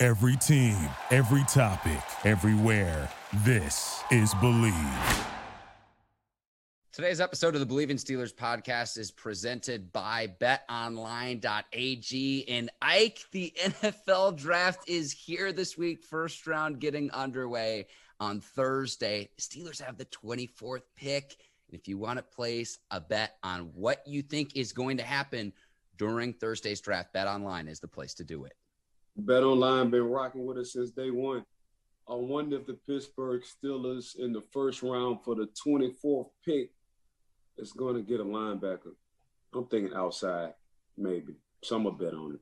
Every team, every topic, everywhere. This is Believe. Today's episode of the Believe in Steelers podcast is presented by betonline.ag. And Ike, the NFL draft is here this week. First round getting underway on Thursday. Steelers have the 24th pick. And if you want to place a bet on what you think is going to happen during Thursday's draft, BetOnline is the place to do it. Bet Online been rocking with us since day one. I wonder if the Pittsburgh Steelers in the first round for the 24th pick is going to get a linebacker. I'm thinking outside, maybe. Some will bet on it.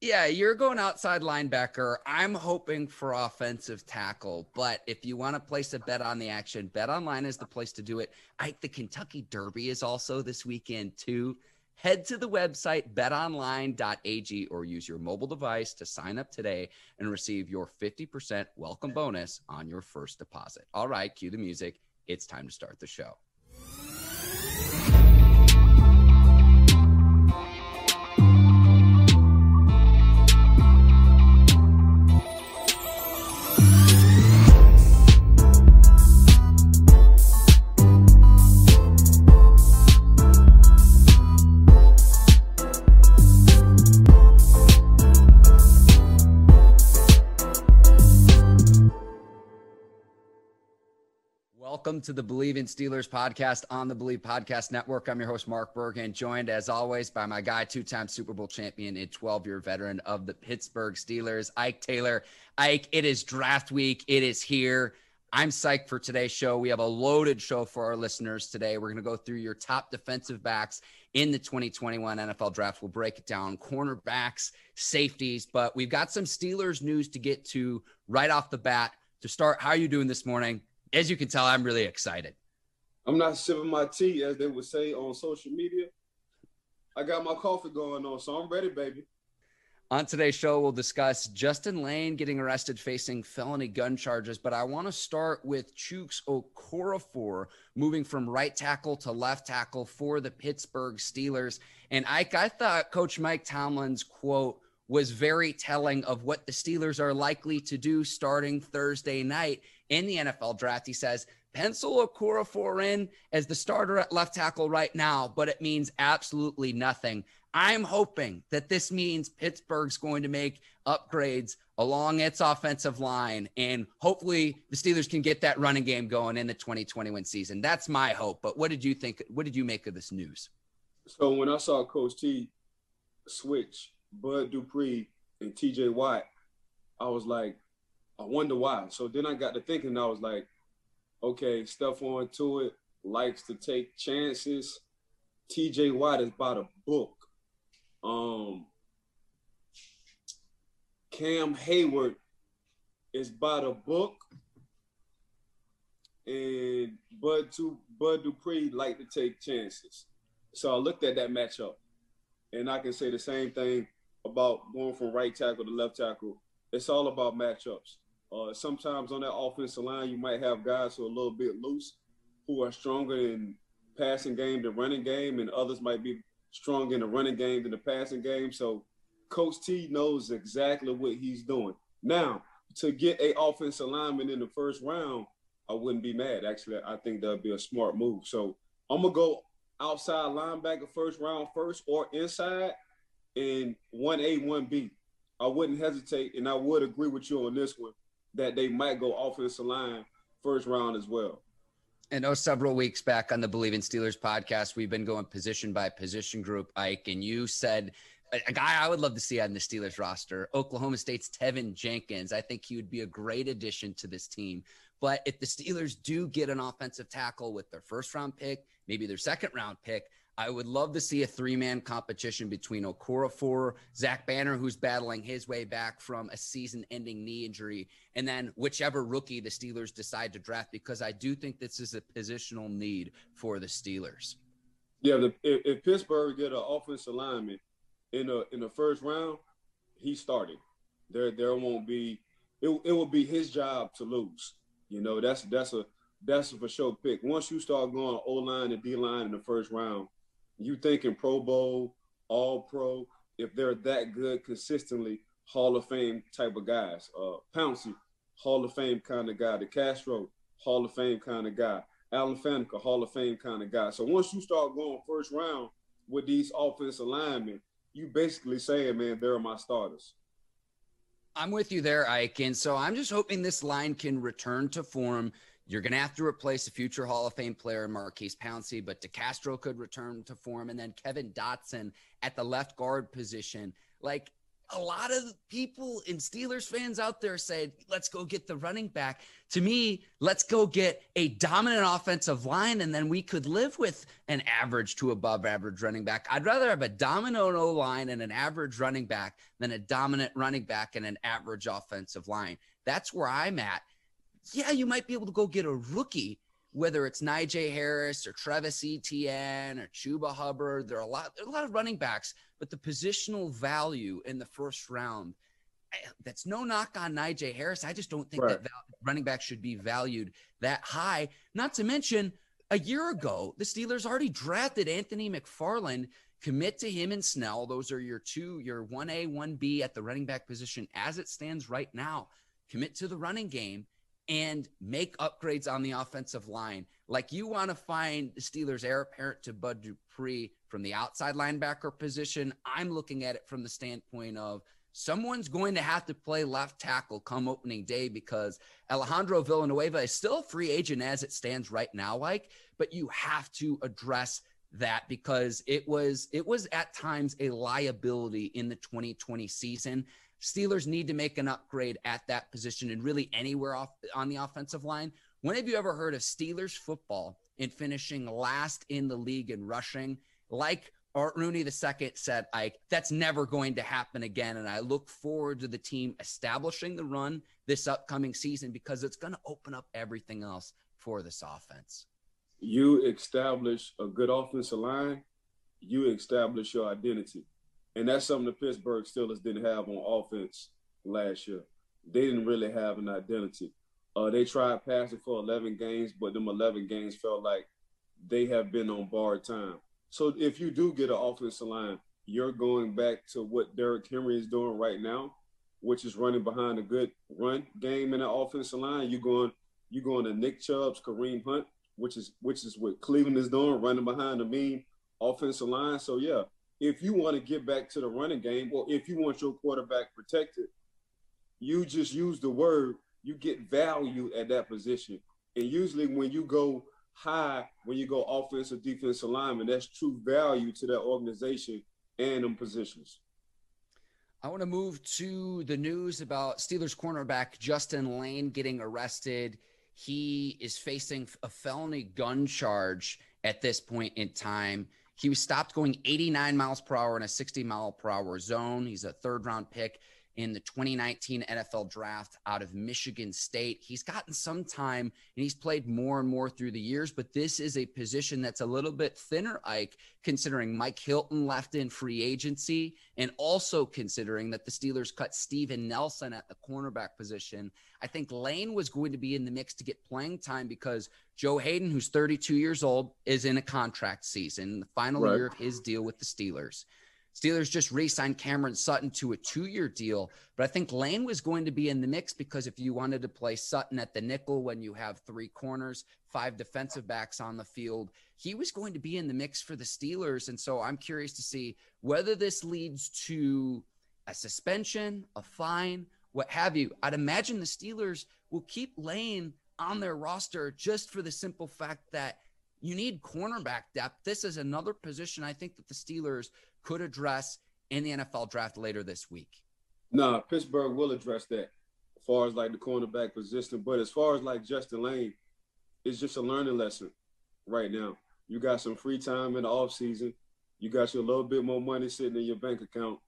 Yeah, you're going outside linebacker. I'm hoping for offensive tackle, but if you want to place a bet on the action, Bet Online is the place to do it. I the Kentucky Derby is also this weekend too. Head to the website betonline.ag or use your mobile device to sign up today and receive your 50% welcome bonus on your first deposit. All right, cue the music. It's time to start the show. To the Believe in Steelers podcast on the Believe Podcast Network. I'm your host, Mark Bergen, joined as always by my guy, two time Super Bowl champion and 12 year veteran of the Pittsburgh Steelers, Ike Taylor. Ike, it is draft week. It is here. I'm psyched for today's show. We have a loaded show for our listeners today. We're going to go through your top defensive backs in the 2021 NFL draft. We'll break it down cornerbacks, safeties, but we've got some Steelers news to get to right off the bat. To start, how are you doing this morning? As you can tell, I'm really excited. I'm not sipping my tea, as they would say on social media. I got my coffee going on, so I'm ready, baby. On today's show, we'll discuss Justin Layne getting arrested facing felony gun charges, but I want to start with Chuks Okorafor moving from right tackle to left tackle for the Pittsburgh Steelers. And I, I thought Coach Mike Tomlin's quote was very telling of what the Steelers are likely to do starting Thursday night in the NFL draft. He says, pencil Okorafor in as the starter at left tackle right now, but it means absolutely nothing. I'm hoping that this means Pittsburgh's going to make upgrades along its offensive line, and hopefully the Steelers can get that running game going in the 2021 season. That's my hope. But what did you think? What did you make of this news? So when I saw Coach T switch Bud Dupree and TJ Watt, I was like, I wonder why. So then I got to thinking, I was like, okay, Stephon Tuitt likes to take chances. TJ Watt is by the book. Um, Cam Hayward is by the book. And Bud to Bud Dupree like to take chances. So I looked at that matchup. And I can say the same thing about going from right tackle to left tackle. It's all about matchups. Uh, sometimes on that offensive line, you might have guys who are a little bit loose, who are stronger in passing game than running game, and others might be strong in the running game than the passing game. So Coach T knows exactly what he's doing. Now, to get a offensive lineman in the first round, I wouldn't be mad. Actually, I think that'd be a smart move. So I'm gonna go outside linebacker first round first or inside in one A, one B. I wouldn't hesitate, and I would agree with you on this one that they might go offensive line first round as well. I know several weeks back on the Believe in Steelers podcast, we've been going position by position group, Ike, and you said a guy I would love to see on the Steelers roster, Oklahoma State's Teven Jenkins. I think he would be a great addition to this team. But if the Steelers do get an offensive tackle with their first round pick, maybe their second round pick, I would love to see a three man competition between Okorafor, Zach Banner, who's battling his way back from a season ending knee injury, and then whichever rookie the Steelers decide to draft, because I do think this is a positional need for the Steelers. Yeah, the, if, if, Pittsburgh get an offensive lineman in the in the first round, he started. There there won't be it, it will be his job to lose. You know, that's that's a that's a for sure pick. Once you start going O line and D line in the first round, you thinking Pro Bowl, All Pro, if they're that good consistently, Hall of Fame type of guys. Uh, Pouncey, Hall of Fame kind of guy. The DeCastro, Hall of Fame kind of guy. Alan Faneca, Hall of Fame kind of guy. So once you start going first round with these offensive linemen, you basically saying, man, they're my starters. I'm with you there, Ike. And so I'm just hoping this line can return to form you're going to have to replace a future Hall of Fame player, Maurkice Pouncey, but DeCastro could return to form. And then Kevin Dotson at the left guard position. Like a lot of people and Steelers fans out there say, let's go get the running back. To me, let's go get a dominant offensive line, and then we could live with an average to above average running back. I'd rather have a dominant O line and an average running back than a dominant running back and an average offensive line. That's where I'm at yeah, you might be able to go get a rookie, whether it's Najee Harris or Travis Etienne or Chuba Hubbard. There are a lot, there are a lot of running backs, but the positional value in the first round, that's no knock on Najee Harris. I just don't think right. that running back should be valued that high. Not to mention, a year ago, the Steelers already drafted Anthony McFarland. Commit to him and Snell. Those are your two, your 1A, 1B at the running back position as it stands right now. Commit to the running game and make upgrades on the offensive line. Like you want to find the Steelers' heir apparent to Bud Dupree from the outside linebacker position. I'm looking at it from the standpoint of someone's going to have to play left tackle come opening day because Alejandro Villanueva is still a free agent as it stands right now, like, but you have to address that because it was it was at times a liability in the 2020 season Steelers need to make an upgrade at that position and really anywhere off on the offensive line. When have you ever heard of Steelers football in finishing last in the league in rushing? Like Art Rooney II said, Ike, that's never going to happen again. And I look forward to the team establishing the run this upcoming season because it's going to open up everything else for this offense. You establish a good offensive line, you establish your identity. And that's something the Pittsburgh Steelers didn't have on offense last year. They didn't really have an identity. Uh, they tried passing for 11 games, but them 11 games felt like they have been on borrowed time. So if you do get an offensive line, you're going back to what Derrick Henry is doing right now, which is running behind a good run game in the offensive line. You're going, you're going to Nick Chubb's Kareem Hunt, which is which is what Cleveland is doing, running behind the mean offensive line. So yeah, if you want to get back to the running game, or if you want your quarterback protected, you just use the word, you get value at that position. And usually when you go high, when you go offensive, defensive lineman, that's true value to that organization and them positions. I want to move to the news about Steelers cornerback Justin Layne getting arrested. He is facing a felony gun charge at this point in time. He was stopped going 89 miles per hour in a 60 mile per hour zone. He's a third round pick in the 2019 NFL draft out of Michigan State. He's gotten some time and he's played more and more through the years, but this is a position that's a little bit thinner, Ike, considering Mike Hilton left in free agency and also considering that the Steelers cut Steven Nelson at the cornerback position. I think Layne was going to be in the mix to get playing time because Joe Haden, who's 32 years old, is in a contract season, the final right. year of his deal with the Steelers. Steelers just re signed Cameron Sutton to a two year deal. But I think Layne was going to be in the mix because if you wanted to play Sutton at the nickel when you have three corners, five defensive backs on the field, he was going to be in the mix for the Steelers. And so I'm curious to see whether this leads to a suspension, a fine, what have you. I'd imagine the Steelers will keep Layne on their roster just for the simple fact that you need cornerback depth. This is another position I think that the Steelers could address in the NFL draft later this week? No, Pittsburgh will address that as far as like the cornerback position. But as far as like Justin Layne, it's just a learning lesson right now. You got some free time in the off season. You got your little bit more money sitting in your bank account.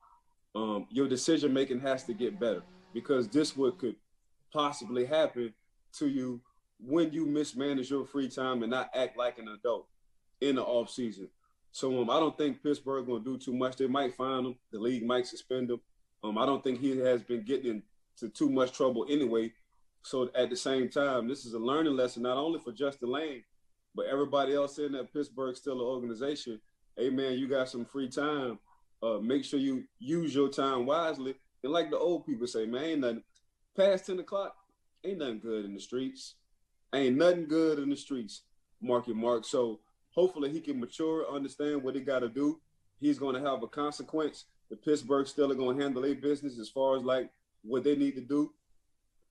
Um, your decision making has to get better because this what could possibly happen to you when you mismanage your free time and not act like an adult in the off season. So um, I don't think Pittsburgh gonna do too much. They might find him. The league might suspend him. Um, I don't think he has been getting into too much trouble anyway. So at the same time, this is a learning lesson not only for Justin Layne, but everybody else in that Pittsburgh Steelers organization. Hey man, you got some free time. Uh, make sure you use your time wisely. And like the old people say, man, ain't nothing past 10 o'clock, ain't nothing good in the streets. Ain't nothing good in the streets, Marky Mark. So hopefully he can mature, understand what he got to do. He's going to have a consequence. The Pittsburgh Steelers are going to handle their business as far as like what they need to do.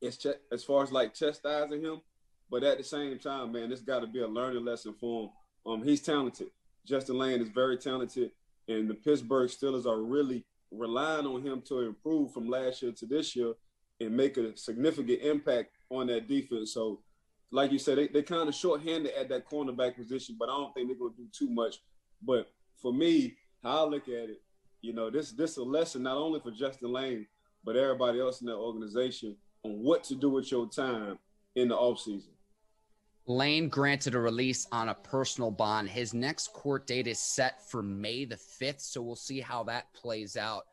As, ch- as far as like chastising him, but at the same time, man, this got to be a learning lesson for him. Um, he's talented. Justin Layne is very talented, and the Pittsburgh Steelers are really relying on him to improve from last year to this year and make a significant impact on that defense. So, like you said, they, they kind of shorthanded at that cornerback position, but I don't think they're going to do too much. But for me, how I look at it, you know, this this is a lesson not only for Justin Layne, but everybody else in that organization on what to do with your time in the offseason. Layne granted a release on a personal bond. His next court date is set for May the 5th. So we'll see how that plays out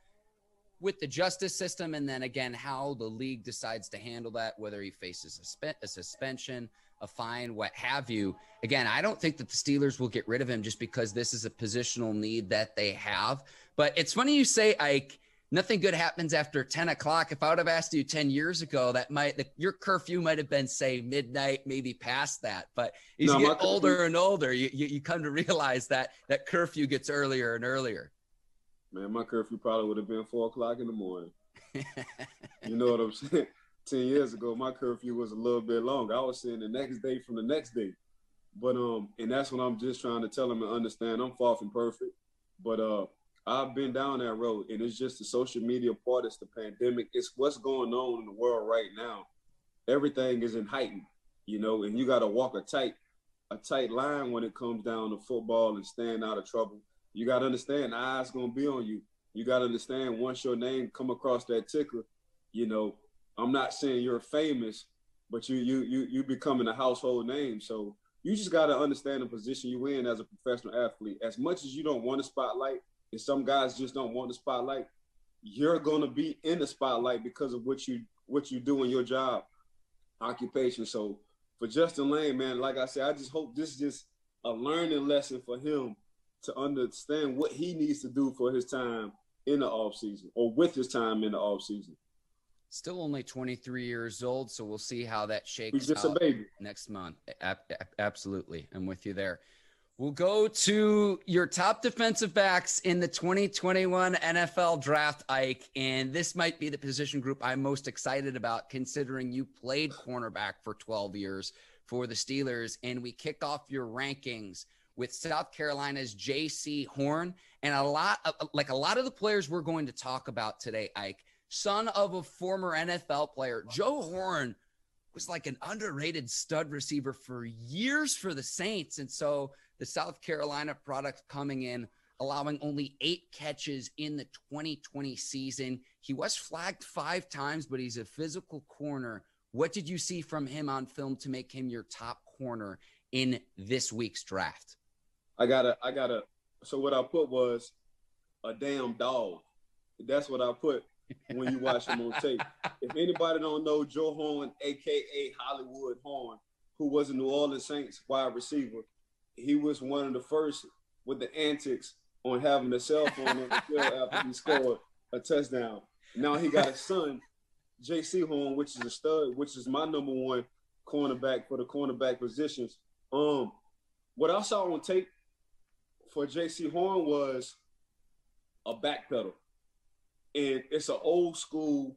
with the justice system. And then again, how the league decides to handle that, whether he faces a, a suspension, a fine, what have you. Again, I don't think that the Steelers will get rid of him just because this is a positional need that they have. But it's funny you say, Ike, nothing good happens after 10 o'clock. If I would have asked you 10 years ago, that might the, your curfew might have been say midnight, maybe past that. But as no, you get older and older, you, you, you come to realize that that curfew gets earlier and earlier. Man, my curfew probably would have been four o'clock in the morning. you know what I'm saying? 10 years ago, my curfew was a little bit longer. I was saying the next day from the next day. But um, and that's what I'm just trying to tell them and understand. I'm far from perfect. But uh I've been down that road, and it's just the social media part. It's the pandemic. It's what's going on in the world right now. Everything is in heightened, you know, and you got to walk a tight, a tight line when it comes down to football and staying out of trouble. You got to understand, the eyes gonna be on you. You got to understand once your name come across that ticker, you know, I'm not saying you're famous, but you you you you becoming a household name. So you just got to understand the position you in as a professional athlete. As much as you don't want a spotlight, and some guys just don't want the spotlight, you're gonna be in the spotlight because of what you what you do in your job, occupation. So for Justin Layne, man, like I said, I just hope this is just a learning lesson for him to understand what he needs to do for his time in the off season or with his time in the off season. Still only 23 years old, so we'll see how that shakes He's just a baby. next month. Absolutely. I'm with you there. We'll go to your top defensive backs in the 2021 NFL draft, Ike. And this might be the position group I'm most excited about, considering you played cornerback for 12 years for the Steelers. And we kick off your rankings with South Carolina's Jaycee Horn. And a lot of, like a lot of the players we're going to talk about today, Ike, son of a former NFL player, Joe Horn was like an underrated stud receiver for years for the Saints. And so the South Carolina product coming in, allowing only eight catches in the 2020 season. He was flagged five times, but he's a physical corner. What did you see from him on film to make him your top corner in this week's draft? I gotta, I gotta. So what I put was a damn dog. That's what I put when you watch him on tape. If anybody don't know Joe Horn, aka Hollywood Horn, who was a New Orleans Saints wide receiver, he was one of the first with the antics on having a cell phone on the field after he scored a touchdown. Now he got a son, Jaycee Horn, which is a stud, which is my number one cornerback for the cornerback positions. Um, what I saw on tape for Jaycee Horn was a back pedal, and it's an old school,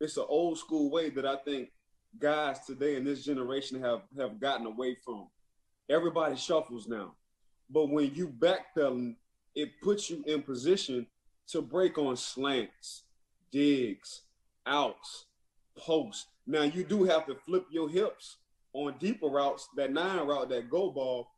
it's an old school way that I think guys today in this generation have have gotten away from everybody shuffles now. But when you backpedaling, it puts you in position to break on slants, digs, outs, posts. Now you do have to flip your hips on deeper routes, that nine route, that go ball.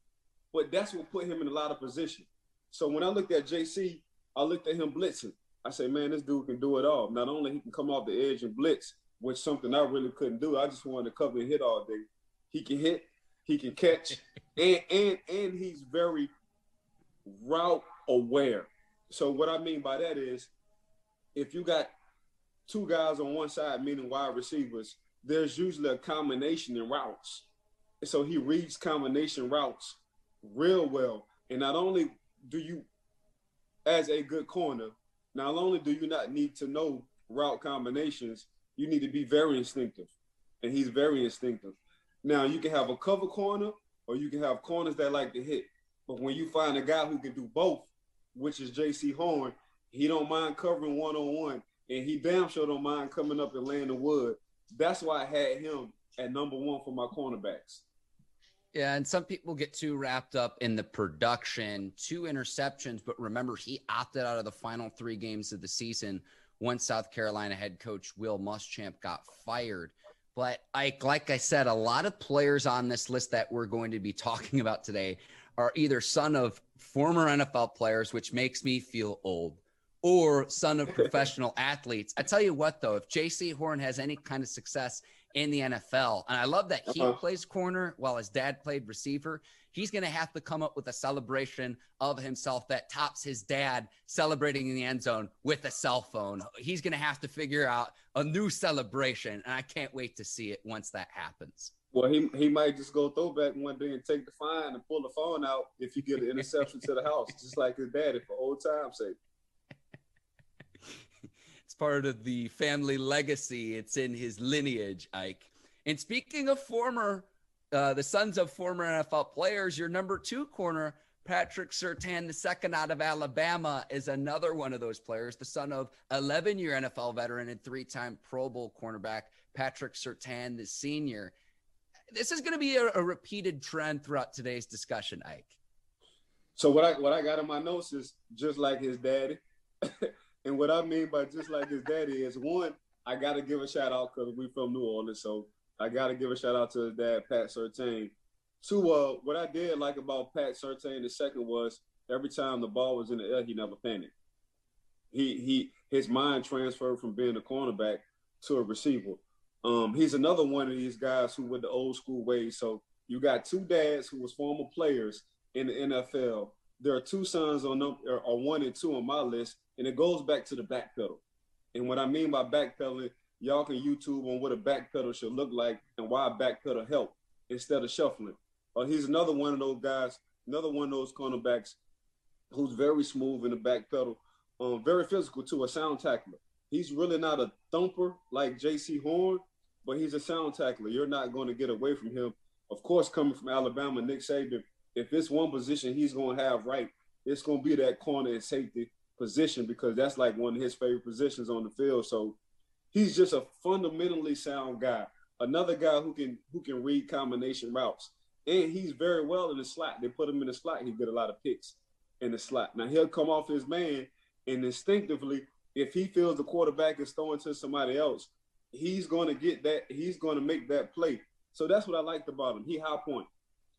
But that's what put him in a lot of position. So when I looked at Jaycee, I looked at him blitzing. I said, man, this dude can do it all. Not only he can come off the edge and blitz, which something I really couldn't do. I just wanted to cover and hit all day. He can hit, he can catch, and and and he's very route aware. So what I mean by that is, if you got two guys on one side, meaning wide receivers, there's usually a combination in routes. So he reads combination routes real well. And not only do you, as a good corner, not only do you not need to know route combinations, you need to be very instinctive. And he's very instinctive. Now you can have a cover corner or you can have corners that like to hit. But when you find a guy who can do both, which is Jaycee Horn, he don't mind covering one on one, and he damn sure don't mind coming up and laying the wood. That's why I had him at number one for my cornerbacks. Yeah, and some people get too wrapped up in the production, two interceptions, but remember he opted out of the final three games of the season once South Carolina head coach Will Muschamp got fired. But Ike, like I said, a lot of players on this list that we're going to be talking about today are either son of former NFL players, which makes me feel old, or son of professional athletes. I tell you what, though, if Jaycee Horn has any kind of success in the NFL, and I love that he uh-huh. plays corner while his dad played receiver, he's going to have to come up with a celebration of himself that tops his dad celebrating in the end zone with a cell phone. He's going to have to figure out a new celebration, and I can't wait to see it once that happens. Well, he he might just go throwback one day and take the fine and pull the phone out if you get an interception to the house, just like his daddy for old time's sake part of the family legacy. It's in his lineage, Ike. And speaking of former, uh, the sons of former NFL players, your number two corner, Patrick Surtain, the second out of Alabama, is another one of those players, the son of 11 year NFL veteran and three time Pro Bowl cornerback, Patrick Surtain, the senior. This is going to be a, a repeated trend throughout today's discussion, Ike. So what I what I got in my notes is just like his daddy. And what I mean by just like his daddy is one, I got to give a shout out because we from New Orleans, so I got to give a shout out to his dad, Pat Surtain. Two, uh, what I did like about Pat Surtain, the second was every time the ball was in the air, he never panicked. He he his mind transferred from being a cornerback to a receiver. Um, he's another one of these guys who went the old school ways. So you got two dads who was former players in the NFL. There are two sons on them, or one and two on my list and it goes back to the back pedal. And what I mean by backpedaling, y'all can YouTube on what a back pedal should look like and why a back pedal help instead of shuffling. Uh, he's another one of those guys, another one of those cornerbacks who's very smooth in the back pedal, um, very physical too, a sound tackler. He's really not a thumper like Jaycee Horn, but he's a sound tackler. You're not going to get away from him. Of course, coming from Alabama, Nick Saban, if it's one position he's going to have right, it's going to be that corner and safety position because that's like one of his favorite positions on the field. So he's just a fundamentally sound guy. Another guy who can who can read combination routes. And he's very well in the slot. They put him in the slot, he get a lot of picks in the slot. Now he'll come off his man and instinctively, if he feels the quarterback is throwing to somebody else, he's to get that. He's to make that play. So that's what I liked about him. He high point,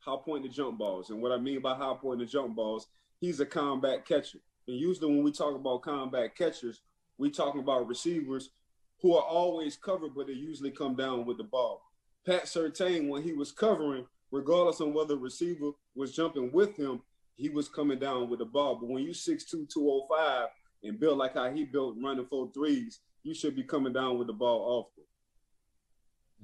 high point the jump balls. And what I mean by high point the jump balls, he's a combat catcher. And usually when we talk about combat catchers, we talking about receivers who are always covered, but they usually come down with the ball. Pat Surtain, when he was covering, regardless on whether the receiver was jumping with him, he was coming down with the ball. But when you 6'2", 205 and built like how he built running four threes, you should be coming down with the ball often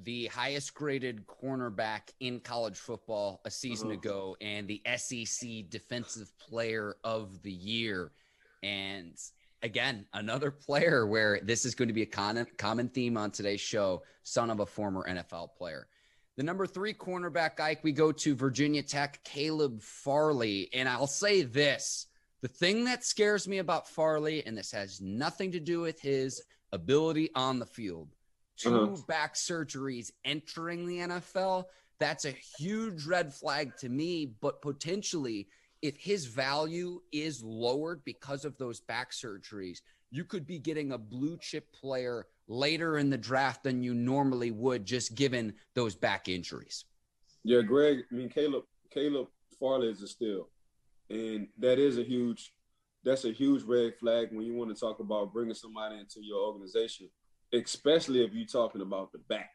the highest graded cornerback in college football a season uh-huh. ago and the SEC defensive player of the year. And again, another player where this is going to be a common, common theme on today's show, son of a former NFL player. The number three cornerback, Ike, we go to Virginia Tech, Caleb Farley. And I'll say this the thing that scares me about Farley, and this has nothing to do with his ability on the field, 2 uh-huh. back surgeries entering the NFL, that's a huge red flag to me. But potentially, if his value is lowered because of those back surgeries, you could be getting a blue chip player later in the draft than you normally would, just given those back injuries. Yeah, Greg. I mean, Caleb. Caleb Farley is a steal, and that is a huge that's a huge red flag when you want to talk about bringing somebody into your organization, especially if you're talking about the back.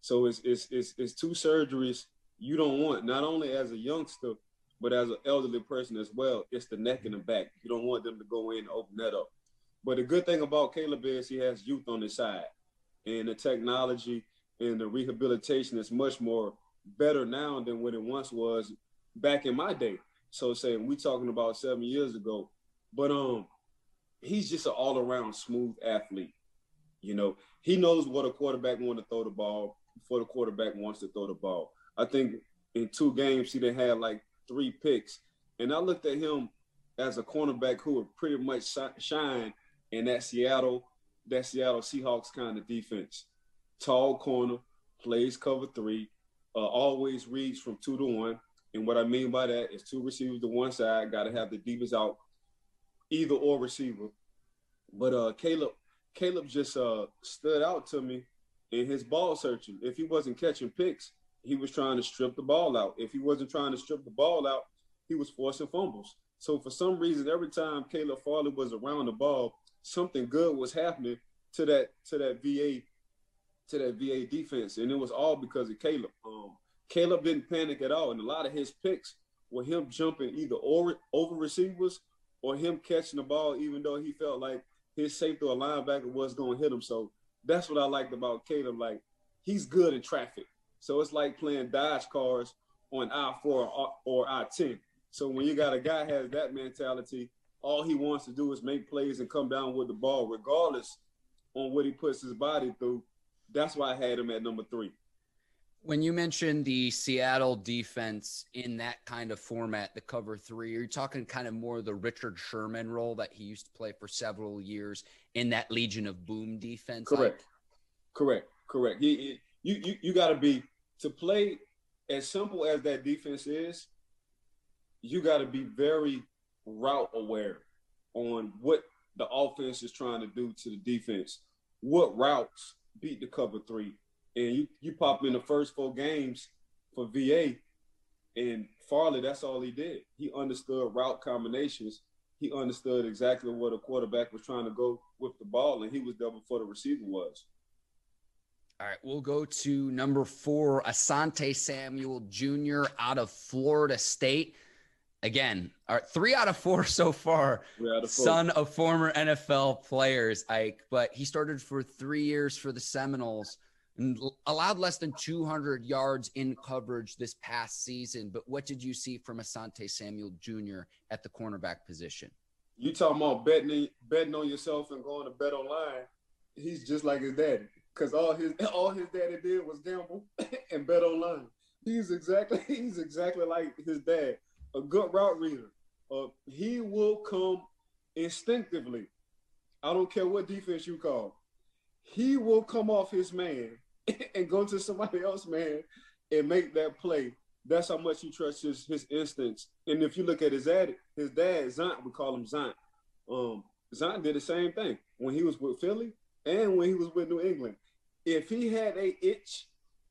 So it's it's it's, it's two surgeries you don't want, not only as a youngster, but as an elderly person as well. It's the neck and the back. You don't want them to go in and open that up. But the good thing about Caleb is he has youth on his side, and the technology and the rehabilitation is much more better now than what it once was back in my day. So saying we talking about seven years ago, but um, he's just an all around smooth athlete. You know, he knows what a quarterback want to throw the ball before the quarterback wants to throw the ball. I think in two games he done had like three picks, and I looked at him as a cornerback who would pretty much shine in that Seattle that Seattle Seahawks kind of defense. Tall corner, plays cover three, uh, always reads from two to one. And what I mean by that is two receivers to one side, got to have the deepest out, either or receiver. But uh, Caleb, Caleb just uh, stood out to me in his ball searching. If he wasn't catching picks, he was trying to strip the ball out. If he wasn't trying to strip the ball out, he was forcing fumbles. So for some reason, every time Caleb Farley was around the ball, something good was happening to that to that VA to that VA defense, and it was all because of Caleb. Um, Caleb didn't panic at all, and a lot of his picks were him jumping either over, over receivers or him catching the ball, even though he felt like his safety or linebacker was going to hit him. So that's what I liked about Caleb. Like he's good in traffic, so it's like playing dodge cars on I four or I ten. So when you got a guy has that mentality, all he wants to do is make plays and come down with the ball, regardless on what he puts his body through. That's why I had him at number three. When you mentioned the Seattle defense in that kind of format, the cover three, are you talking kind of more the Richard Sherman role that he used to play for several years in that Legion of Boom defense? Correct. Correct. Correct. He, he you you, you got to be to play as simple as that defense is. You got to be very route aware on what the offense is trying to do to the defense. What routes beat the cover three. And you you pop in the first four games for VA, and Farley, that's all he did. He understood route combinations. He understood exactly what a quarterback was trying to go with the ball, and he was there before the receiver was. All right, we'll go to number four, Asante Samuel Jr. out of Florida State again, our three out of four so far. Of son of former NFL players, Ike, but he started for three years for the Seminoles and allowed less than 200 yards in coverage this past season. But what did you see from Asante Samuel Jr. at the cornerback position? You talking about betting betting on yourself and going to bet online? He's just like his daddy, because all his all his daddy did was gamble and bet online. He's exactly he's exactly like his dad a good route reader. Uh, he will come instinctively. I don't care what defense you call. He will come off his man and go to somebody else, man, and make that play. That's how much he trusts his, his instincts. And if you look at his dad, his dad, Zant, we call him Zant. Um, Zant did the same thing when he was with Philly and when he was with New England. If he had a itch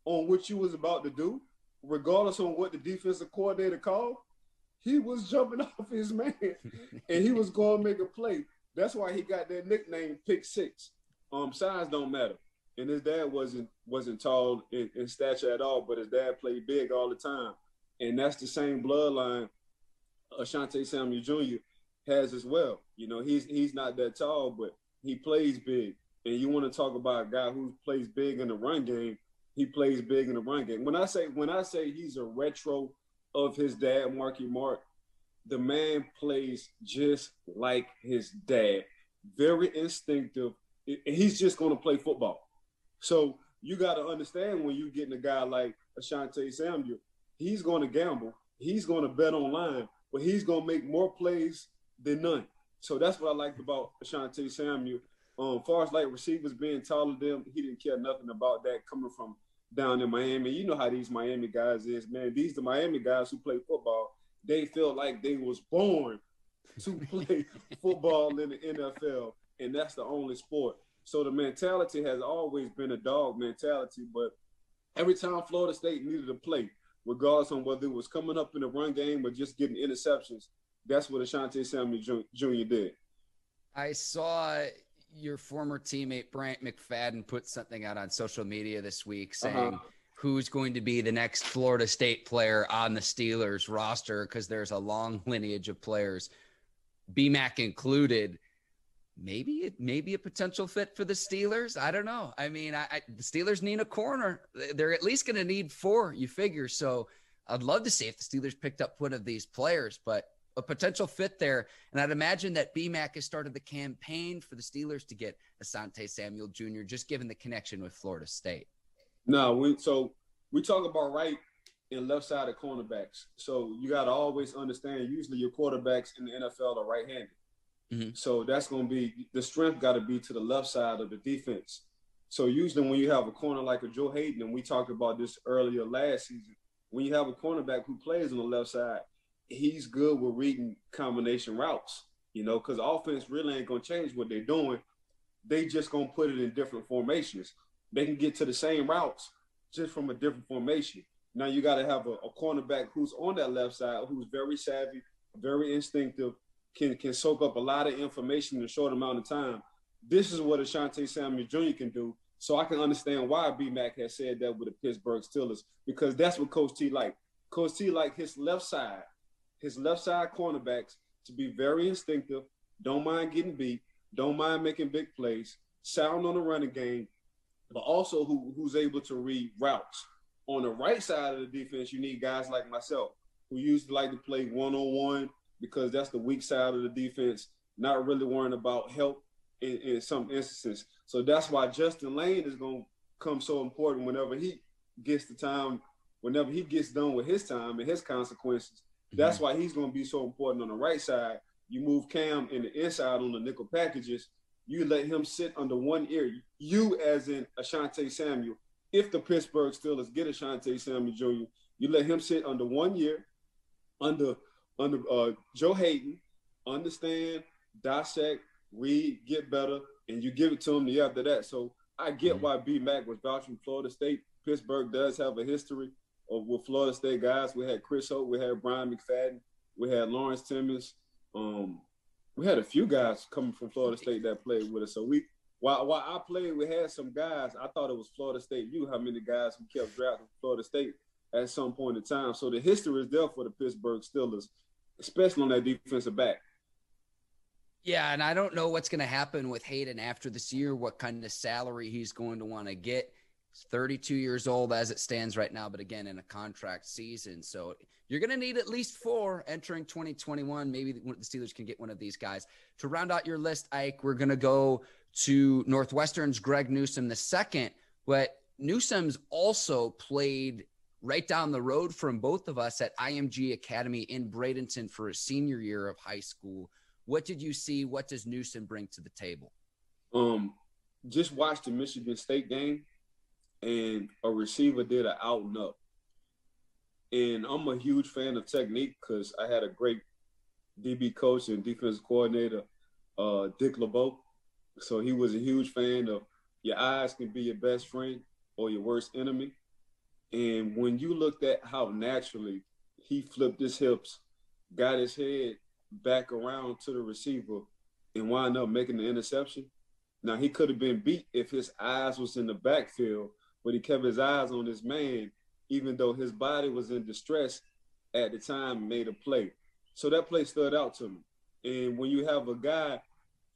on what you was about to do, regardless on what the defensive coordinator called, he was jumping off his man and he was going to make a play. That's why he got that nickname Pick Six. Um, size don't matter. And his dad wasn't wasn't tall in, in stature at all, but his dad played big all the time. And that's the same bloodline Asante Samuel Jr. has as well. You know, he's he's not that tall, but he plays big. And you want to talk about a guy who plays big in the run game, he plays big in the run game. When I say when I say he's a retro of his dad, Marky Mark, the man plays just like his dad. Very instinctive. He's just going to play football. So you got to understand when you're getting a guy like Asante Samuel, he's going to gamble. He's going to bet online, but he's going to make more plays than none. So that's what I liked about Asante Samuel. Um, far as like receivers being taller than him, he didn't care nothing about that coming from down in Miami. You know how these Miami guys is, man. These the Miami guys who play football. They feel like they was born to play football in the NFL, and that's the only sport. So the mentality has always been a dog mentality. But every time Florida State needed a play, regardless on whether it was coming up in the run game or just getting interceptions. That's what Asante Samuel Jr. did. I saw your former teammate Bryant McFadden put something out on social media this week uh-huh. saying uh-huh. who's going to be the next Florida State player on the Steelers roster because there's a long lineage of players, BMAC included. Maybe it may be a potential fit for the Steelers. I don't know. I mean, I, I the Steelers need a corner. They're at least going to need four. You figure. So I'd love to see if the Steelers picked up one of these players, but a potential fit there. And I'd imagine that BMAC has started the campaign for the Steelers to get Asante Samuel Jr., just given the connection with Florida State. No, we so we talk about right and left side of cornerbacks. So you got to always understand. Usually, your quarterbacks in the NFL are right-handed. Mm-hmm. So that's going to be the strength. Got to be to the left side of the defense. So usually, when you have a corner like a Joe Haden, and we talked about this earlier last season, when you have a cornerback who plays on the left side, he's good with reading combination routes, you know, because offense really ain't gonna change what they're doing. They just gonna put it in different formations. They can get to the same routes just from a different formation. Now you got to have a, a cornerback who's on that left side, who's very savvy, very instinctive, can can soak up a lot of information in a short amount of time. This is what Asante Samuel Jr. can do. So I can understand why B BMAC has said that with the Pittsburgh Steelers because that's what Coach T like. Coach T like his left side his left side cornerbacks to be very instinctive, don't mind getting beat, don't mind making big plays, sound on the running game, but also who, who's able to read routes. On the right side of the defense, you need guys like myself who used to like to play one on one because that's the weak side of the defense, not really worrying about help in, in some instances. So that's why Justin Layne is going to come so important whenever he gets the time, whenever he gets done with his time and his consequences that's mm-hmm. why he's going to be so important on the right side. You move Cam in the inside on the nickel packages. You let him sit under one ear. You, as in Ashante Samuel, if the Pittsburgh Steelers get Ashante Samuel Jr., you let him sit under one year, under under uh, Joe Haden, understand, dissect, read, get better, and you give it to him the year after that. So I get mm-hmm. why B Mac was vouching Florida State. Pittsburgh does have a history of with Florida State guys. We had Chris Hope, we had Brian McFadden, we had Lawrence Timmons. Um, we had a few guys coming from Florida State that played with us. So we while while I played, we had some guys. I thought it was Florida State. You how many guys who kept drafting Florida State at some point in time. So the history is there for the Pittsburgh Steelers, especially on that defensive back. Yeah, and I don't know what's going to happen with Haden after this year, what kind of salary he's going to want to get. He's 32 years old as it stands right now, but again, in a contract season. So you're going to need at least four entering 2021. Maybe the Steelers can get one of these guys. To round out your list, Ike, we're going to go to Northwestern's Greg Newsome the second. But Newsome's also played right down the road from both of us at IMG Academy in Bradenton for a senior year of high school. What did you see? What does Newsome bring to the table? Um, just watched the Michigan State game and a receiver did an out and up. And I'm a huge fan of technique because I had a great DB coach and defensive coordinator, uh, Dick LeBeau. So he was a huge fan of your eyes can be your best friend or your worst enemy. And when you looked at how naturally he flipped his hips, got his head back around to the receiver, and wound up making the interception. Now he could have been beat if his eyes was in the backfield, but he kept his eyes on his man, even though his body was in distress at the time, made a play. So that play stood out to me. And when you have a guy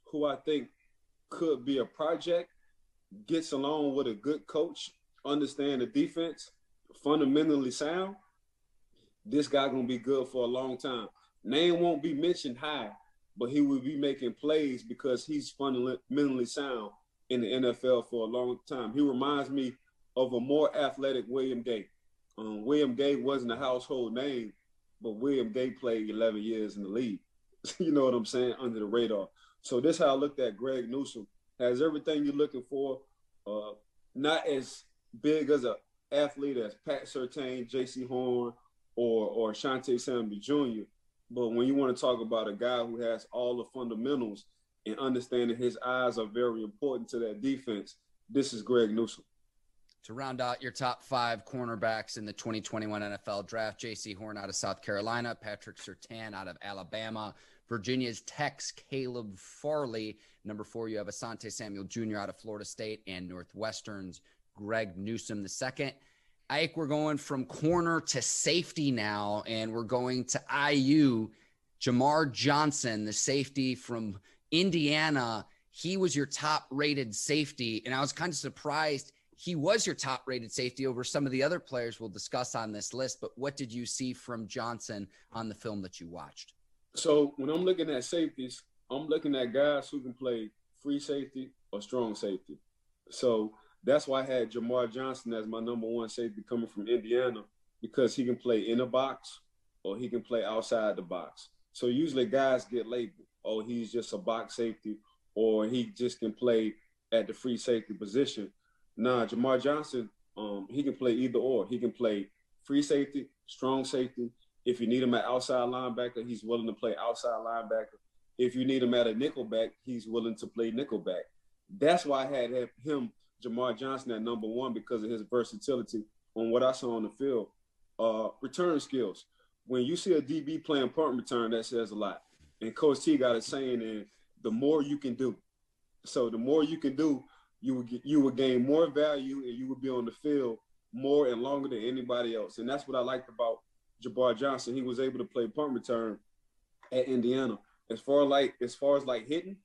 who I think could be a project, gets along with a good coach, understand the defense, fundamentally sound, this guy gonna be good for a long time. Name won't be mentioned high, but he will be making plays because he's fundamentally sound in the NFL for a long time. He reminds me of a more athletic William Gay. Um, William Gay wasn't a household name, but William Gay played 11 years in the league. you know what I'm saying? Under the radar. So this how I looked at Greg Newsome. Has everything you're looking for. Uh, not as big as an athlete as Pat Surtain, Jaycee Horn, or or Asante Samuel Jr. But when you want to talk about a guy who has all the fundamentals and understanding his eyes are very important to that defense, this is Greg Newsome. To round out your top five cornerbacks in the 2021 NFL draft, Jaycee Horn out of South Carolina, Patrick Surtain out of Alabama, Virginia's Tech's Caleb Farley. Number four, you have Asante Samuel Jr. out of Florida State and Northwestern's Greg Newsome II. Ike, we're going from corner to safety now, and we're going to IU. Jamar Johnson, the safety from Indiana, he was your top rated safety. And I was kind of surprised he was your top rated safety over some of the other players we'll discuss on this list. But what did you see from Johnson on the film that you watched? So when I'm looking at safeties, I'm looking at guys who can play free safety or strong safety. So that's why I had Jamar Johnson as my number one safety coming from Indiana because he can play in the box or he can play outside the box. So usually guys get labeled, oh, he's just a box safety or he just can play at the free safety position. Nah, Jamar Johnson, um, he can play either or. He can play free safety, strong safety. If you need him at outside linebacker, he's willing to play outside linebacker. If you need him at a nickelback, he's willing to play nickelback. That's why I had him, Jamar Johnson, at number one because of his versatility on what I saw on the field. Uh, return skills. When you see a DB playing punt return, that says a lot. And Coach T got a saying in the more you can do. So the more you can do, you would get, you would gain more value and you will be on the field more and longer than anybody else. And that's what I liked about Jamar Johnson. He was able to play punt return at Indiana. As far like as far as like hitting,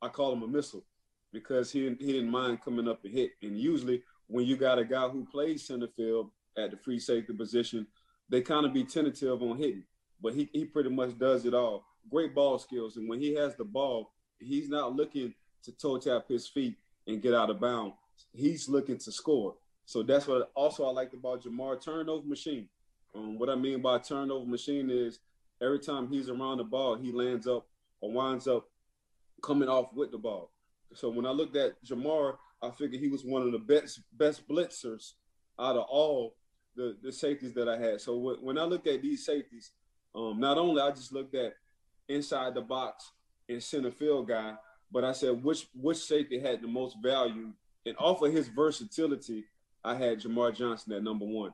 I call him a missile because he he didn't mind coming up and hit. And usually when you got a guy who plays center field at the free safety position, they kind of be tentative on hitting. But he, he pretty much does it all. Great ball skills. And when he has the ball, he's not looking to toe tap his feet and get out of bounds. He's looking to score. So that's what also I liked about Jamar turnover machine. Um, what I mean by turnover machine is every time he's around the ball, he lands up or winds up coming off with the ball. So when I looked at Jamar, I figured he was one of the best best blitzers out of all the, the safeties that I had. So w- when I look at these safeties, um, not only I just looked at inside the box and center field guy, but I said which which safety had the most value, and off of his versatility, I had Jamar Johnson at number one.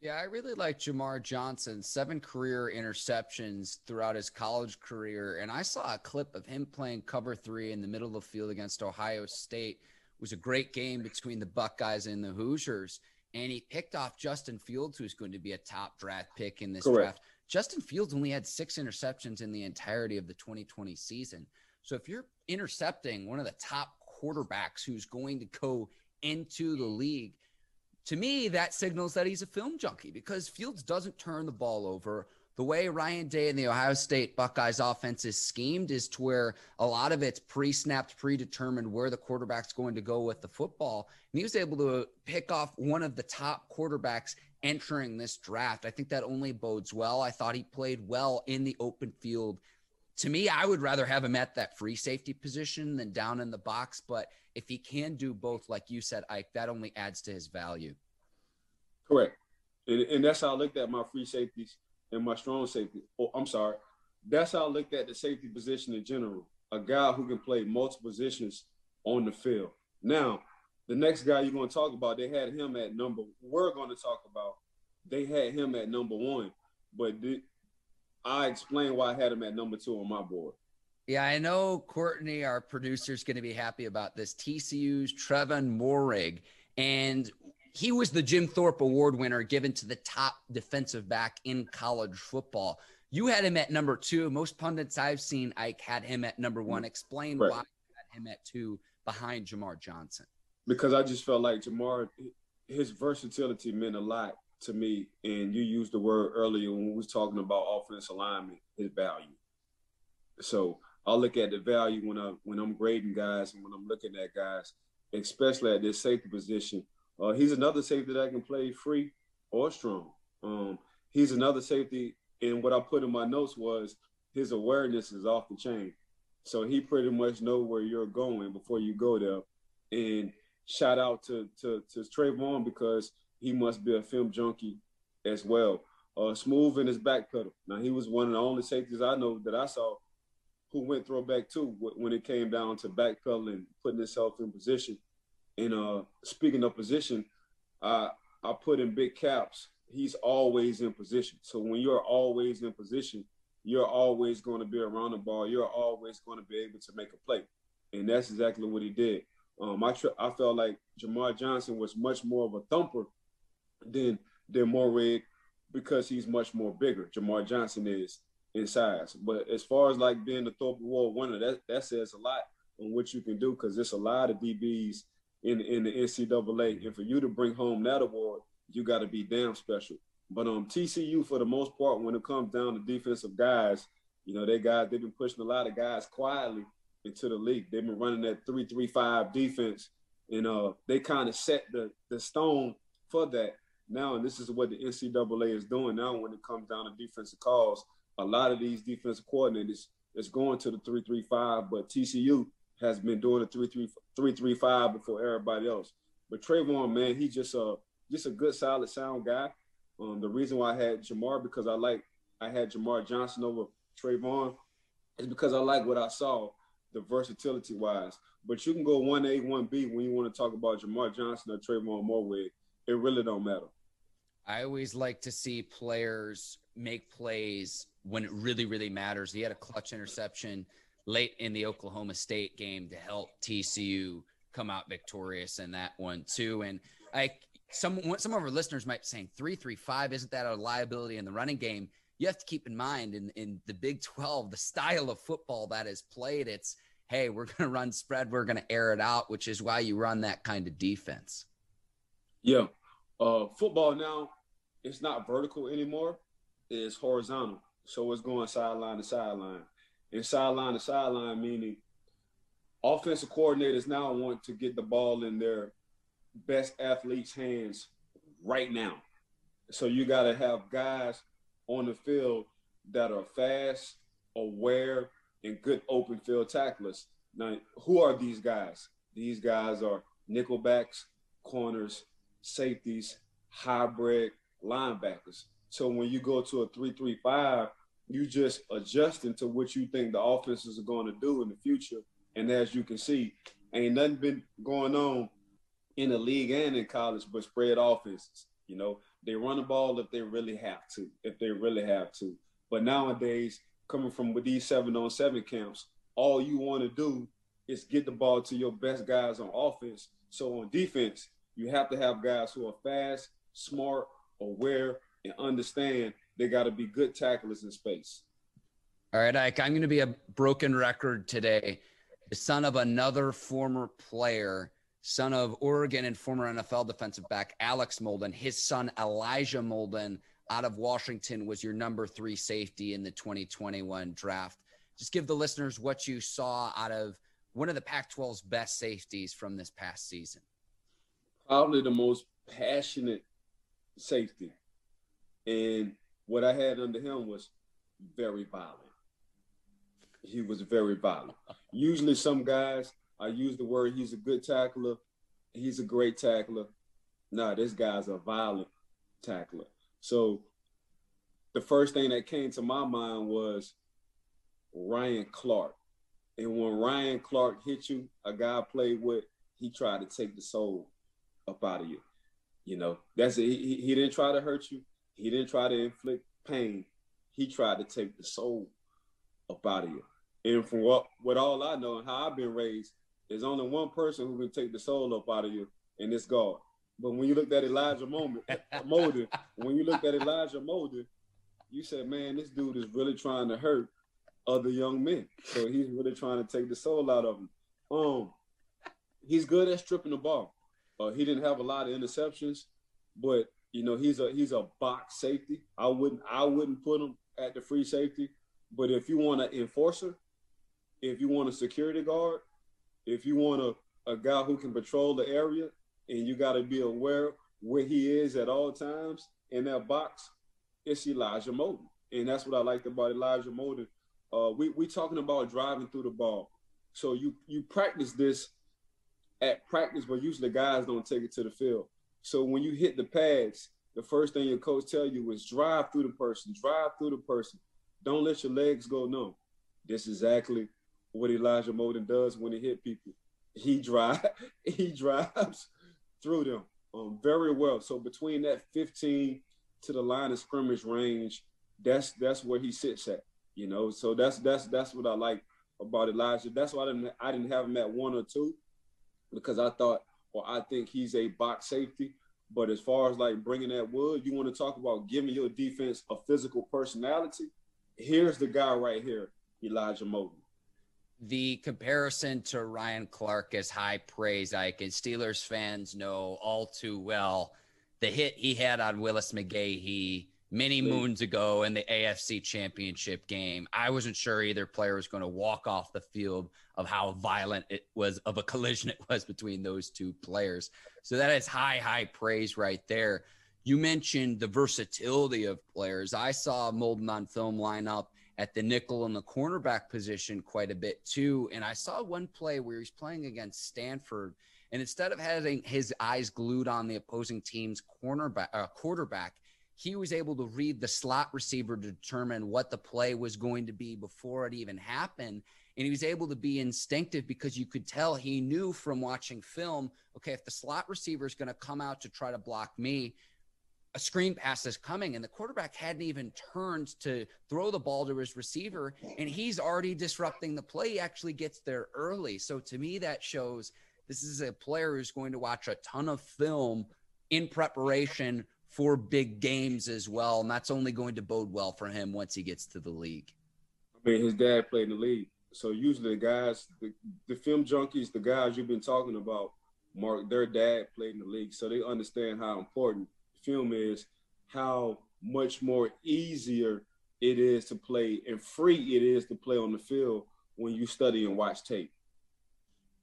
Yeah, I really like Jamar Johnson. Seven career interceptions throughout his college career, and I saw a clip of him playing cover three in the middle of the field against Ohio State. It was a great game between the Buckeyes and the Hoosiers, and he picked off Justin Fields, who's going to be a top draft pick in this Correct. draft. Justin Fields only had six interceptions in the entirety of the 2020 season. So if you're intercepting one of the top quarterbacks who's going to go into the league, to me, that signals that he's a film junkie because Fields doesn't turn the ball over. The way Ryan Day and the Ohio State Buckeyes offense is schemed is to where a lot of it's pre snapped, predetermined where the quarterback's going to go with the football. And he was able to uh, pick off one of the top quarterbacks entering this draft. I think that only bodes well. I thought he played well in the open field to me, I would rather have him at that free safety position than down in the box. But if he can do both, like you said, Ike, that only adds to his value. Correct. And, and that's how I looked at my free safeties and my strong safety. Oh, I'm sorry. That's how I looked at the safety position in general. A guy who can play multiple positions on the field. Now, the next guy you're going to talk about, they had him at number. We're going to talk about. They had him at number one, but I explained why I had him at number two on my board. Yeah, I know Courtney, our producer, is going to be happy about this. TCU's Trevon Moehrig, and he was the Jim Thorpe Award winner given to the top defensive back in college football. You had him at number two. Most pundits I've seen, Ike had him at number one. Mm-hmm. Explain right. why you had him at two behind Jamar Johnson. Because I just felt like Jamar, his versatility meant a lot to me, and you used the word earlier when we was talking about offense alignment, his value. So I look at the value when I when I'm grading guys and when I'm looking at guys, especially at this safety position. Uh, he's another safety that can play free or strong. Um, he's another safety, and what I put in my notes was his awareness is off the chain. So he pretty much know where you're going before you go there. And shout out to to to Trevon because he must be a film junkie as well. Uh, smooth in his back pedal. Now he was one of the only safeties I know that I saw who went throwback too when it came down to backpedaling, putting himself in position. And uh, speaking of position, I I put in big caps. He's always in position. So when you're always in position, you're always going to be around the ball. You're always going to be able to make a play, and that's exactly what he did. Um, I tr- I felt like Jamar Johnson was much more of a thumper than than Moehrig because he's much more bigger. Jamar Johnson is in size, but as far as like being the Thorpe Award winner, that that says a lot on what you can do because there's a lot of DBs in in the NCAA, and for you to bring home that award, you got to be damn special. But um, TCU for the most part, when it comes down to defensive guys, you know, they guys they've been pushing a lot of guys quietly into the league. They've been running that three three five defense, and uh, they kind of set the the stone for that now. And this is what the NCAA is doing now when it comes down to defensive calls. A lot of these defensive coordinators is going to the three three five, but TCU has been doing the three three three three five before everybody else. But Trevon, man, he's just a just a good, solid, sound guy. Um, the reason why I had Jamar because I like I had Jamar Johnson over Trevon is because I like what I saw the versatility wise. But you can go one A, one B when you want to talk about Jamar Johnson or Trevon Moehrig. It really don't matter. I always like to see players make plays when it really, really matters. He had a clutch interception late in the Oklahoma State game to help TCU come out victorious in that one too. And I some some of our listeners might be saying three three five isn't that a liability in the running game? You have to keep in mind in in the Big Twelve the style of football that is played. It's hey, we're going to run spread, we're going to air it out, which is why you run that kind of defense. Yeah, uh, football now it's not vertical anymore; it's horizontal. So it's going sideline to sideline, and sideline to sideline meaning offensive coordinators now want to get the ball in their best athletes' hands right now. So you got to have guys on the field that are fast, aware, and good open field tacklers. Now, who are these guys? These guys are nickelbacks, corners, safeties, hybrid linebackers. So when you go to a three-three-five, you just adjusting to what you think the offenses are going to do in the future. And as you can see, ain't nothing been going on in the league and in college, but spread offenses. You know, they run the ball if they really have to, if they really have to. But nowadays, coming from with these seven on seven camps, all you want to do is get the ball to your best guys on offense. So on defense, you have to have guys who are fast, smart, aware, and understand they got to be good tacklers in space. All right, Ike, I'm going to be a broken record today. The son of another former player son of Oregon and former NFL defensive back Alex Molden. His son Elijah Molden out of Washington was your number three safety in the 2021 draft. Just give the listeners what you saw out of one of the Pac 12's best safeties from this past season. Probably the most passionate safety. And what I had under him was very violent. He was very violent. Usually, some guys I use the word he's a good tackler. He's a great tackler. Nah, this guy's a violent tackler. So the first thing that came to my mind was Ryan Clark. And when Ryan Clark hit you, a guy played with, he tried to take the soul up out of you. You know, that's it. He, he didn't try to hurt you. He didn't try to inflict pain. He tried to take the soul up out of you. And from what, what all I know and how I've been raised, there's only one person who can take the soul up out of you, and it's God. But when you looked at Elijah Moment, when you looked at Elijah Molden, you said, man, this dude is really trying to hurt other young men. So he's really trying to take the soul out of them. Um, he's good at stripping the ball. Uh, he didn't have a lot of interceptions, but you know he's a he's a box safety. I wouldn't I wouldn't put him at the free safety, but if you want an enforcer, if you want a security guard, if you want a, a guy who can patrol the area and you got to be aware where he is at all times in that box, it's Elijah Molden. And that's what I liked about Elijah Molden. Uh, we we talking about driving through the ball. So you you practice this at practice, but usually guys don't take it to the field. So when you hit the pads, the first thing your coach tell you is drive through the person, drive through the person. Don't let your legs go numb. This is exactly what Elijah Molden does when he hit people. he drive he drives through them um, very well. So between that 15 to the line of scrimmage range, that's that's where he sits at. You know, so that's that's that's what I like about Elijah. That's why I didn't I didn't have him at one or two because I thought well, I think he's a box safety. But as far as like bringing that wood, you want to talk about giving your defense a physical personality. Here's the guy right here, Elijah Molden. The comparison to Ryan Clark is high praise, Ike, and Steelers fans know all too well the hit he had on Willis McGahee many moons ago in the AFC championship game. I wasn't sure either player was going to walk off the field of how violent it was of a collision it was between those two players. So that is high, high praise right there. You mentioned the versatility of players. I saw Molden on film line up at the nickel and the cornerback position quite a bit too. And I saw one play where he's playing against Stanford. And instead of having his eyes glued on the opposing team's cornerback, uh, quarterback, he was able to read the slot receiver to determine what the play was going to be before it even happened. And he was able to be instinctive because you could tell he knew from watching film okay, if the slot receiver is going to come out to try to block me, a screen pass is coming. And the quarterback hadn't even turned to throw the ball to his receiver, and he's already disrupting the play. He actually gets there early. So to me, that shows this is a player who's going to watch a ton of film in preparation for big games as well. And that's only going to bode well for him once he gets to the league. I mean, his dad played in the league. So usually the guys, the, the film junkies, the guys you've been talking about, Mark, their dad played in the league. So they understand how important film is, how much more easier it is to play and free it is to play on the field when you study and watch tape.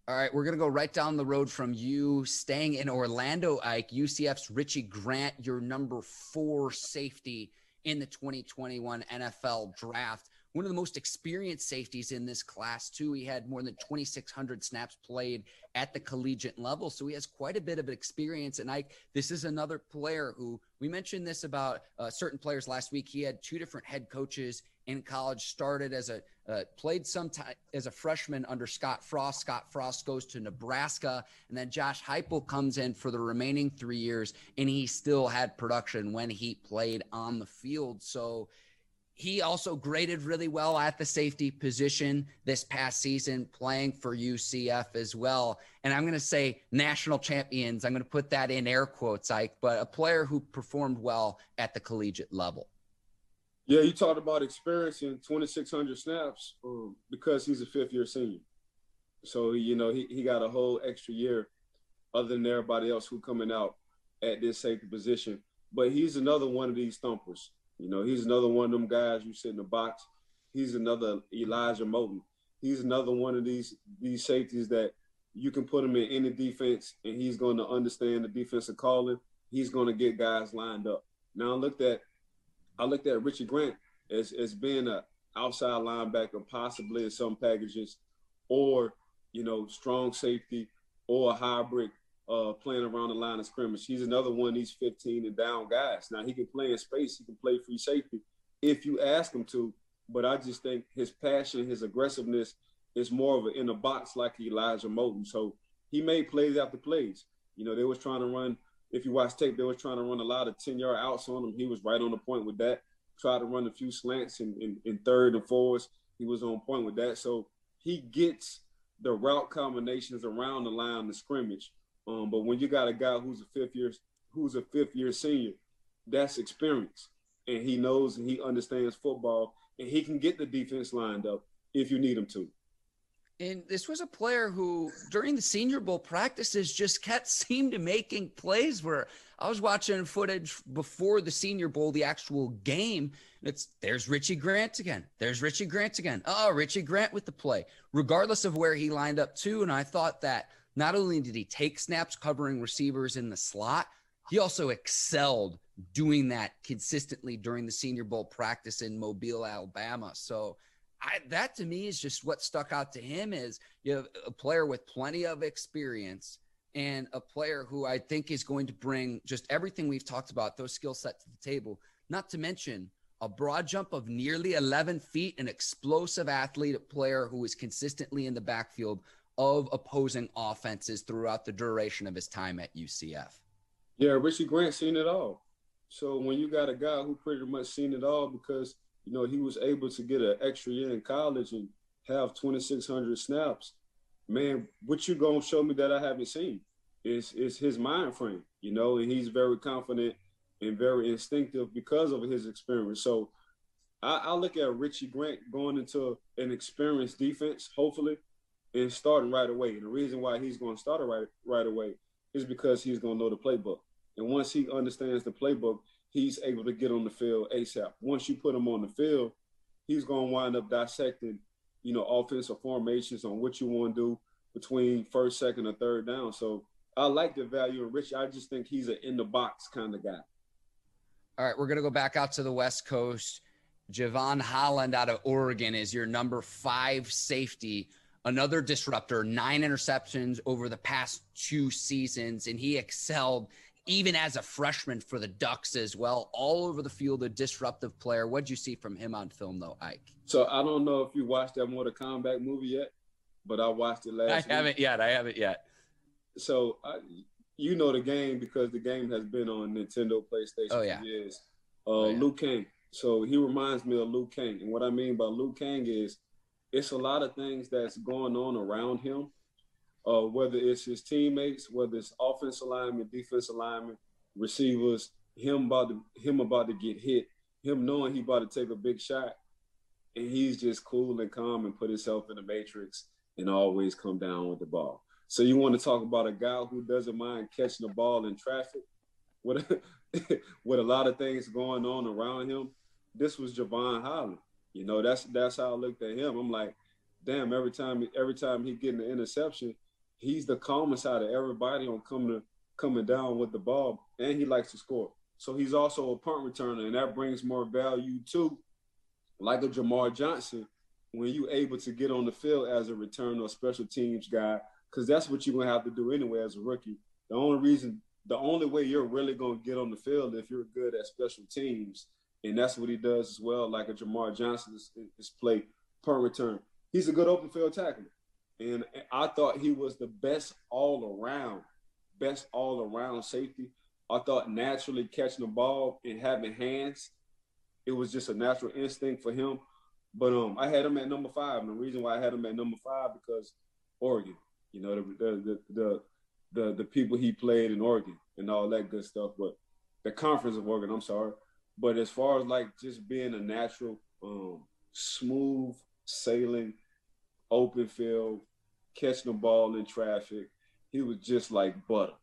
All right, we're going to go right down the road from you, staying in Orlando, Ike. UCF's Richie Grant, your number four safety in the 2021 NFL draft. One of the most experienced safeties in this class, too. He had more than 2,600 snaps played at the collegiate level. So he has quite a bit of experience. And Ike, this is another player who we mentioned this about uh, certain players last week. He had two different head coaches in college, started as a uh, played some time as a freshman under Scott Frost. Scott Frost goes to Nebraska, and then Josh Heupel comes in for the remaining three years, and he still had production when he played on the field. So he also graded really well at the safety position this past season, playing for UCF as well. And I'm going to say national champions. I'm going to put that in air quotes, Ike, but a player who performed well at the collegiate level. Yeah, you talked about experiencing 2,600 snaps um, because he's a fifth year senior. So, you know, he, he got a whole extra year other than everybody else who coming out at this safety position. But he's another one of these thumpers. You know, he's another one of them guys you sit in the box. He's another Elijah Molden. He's another one of these these safeties that you can put him in any defense and he's going to understand the defensive calling. He's going to get guys lined up. Now I looked at I looked at Richie Grant as, as being a outside linebacker, possibly in some packages, or you know, strong safety or a hybrid uh, playing around the line of scrimmage. He's another one of these 15 and down guys. Now he can play in space, he can play free safety if you ask him to. But I just think his passion, his aggressiveness is more of an in the box like Elijah Molden. So he made plays after plays. You know, they was trying to run if you watch tape, they were trying to run a lot of 10 yard outs on him. He was right on the point with that. Tried to run a few slants in, in, in third and fours. He was on point with that. So he gets the route combinations around the line of scrimmage. Um, but when you got a guy who's a fifth year who's a fifth year senior, that's experience. And he knows and he understands football and he can get the defense lined up if you need him to. And this was a player who, during the Senior Bowl practices, just kept seemed to making plays. Where I was watching footage before the Senior Bowl, the actual game. It's there's Richie Grant again. There's Richie Grant again. Oh, Richie Grant with the play, regardless of where he lined up to. And I thought that not only did he take snaps covering receivers in the slot, he also excelled doing that consistently during the Senior Bowl practice in Mobile, Alabama. So I, that to me is just what stuck out to him is you have a player with plenty of experience and a player who I think is going to bring just everything we've talked about, those skill sets to the table. Not to mention a broad jump of nearly 11 feet, an explosive athlete, a player who is consistently in the backfield of opposing offenses throughout the duration of his time at UCF. Yeah, Richie Grant seen it all. So when you got a guy who pretty much seen it all because you know he was able to get an extra year in college and have 2,600 snaps, man, what you gonna show me that I haven't seen? Is is his mind frame, you know, and he's very confident and very instinctive because of his experience. So I, I look at Richie Grant going into an experienced defense, hopefully, and starting right away. And the reason why he's going to start right right away is because he's going to know the playbook. And once he understands the playbook, he's able to get on the field ASAP. Once you put him on the field, he's going to wind up dissecting, you know, offensive formations on what you want to do between first, second, or third down. So I like the value of Rich. I just think he's an in the box kind of guy. All right, we're going to go back out to the West Coast. Jevon Holland out of Oregon is your number five safety, another disruptor, nine interceptions over the past two seasons, and he excelled even as a freshman for the Ducks as well, all over the field, a disruptive player. What'd you see from him on film, though, Ike? So I don't know if you watched that Mortal Kombat movie yet, but I watched it last. Year. I week. haven't yet. I haven't yet. So I, you know the game because the game has been on Nintendo, PlayStation oh, yeah. for years. Uh, oh, yeah. Liu Kang. So he reminds me of Liu Kang. And what I mean by Liu Kang is it's a lot of things that's going on around him, uh, whether it's his teammates, whether it's offensive alignment, defense alignment, receivers, him about to him about to get hit, him knowing he about to take a big shot, and he's just cool and calm and put himself in the matrix and always come down with the ball. So you want to talk about a guy who doesn't mind catching the ball in traffic, with with a lot of things going on around him this was Jevon Holland. You know, that's that's how I looked at him. I'm like, damn, every time every time he getting an interception, he's the calmest out of everybody on coming to, coming down with the ball, and he likes to score. So he's also a punt returner, and that brings more value too. Like a Jamar Johnson, when you're able to get on the field as a return or special teams guy, because that's what you're gonna have to do anyway as a rookie. The only reason, the only way you're really gonna get on the field if you're good at special teams and that's what he does as well. Like a Jamar Johnson is, is play per return. He's a good open field tackler, and I thought he was the best all around, best all around safety. I thought naturally catching the ball and having hands, it was just a natural instinct for him. But um, I had him at number five, and the reason why I had him at number five because Oregon, you know, the the the the, the, people he played in Oregon and all that good stuff. But the conference of Oregon, I'm sorry. But as far as like just being a natural, um, smooth sailing, open field, catching the ball in traffic, he was just like butter,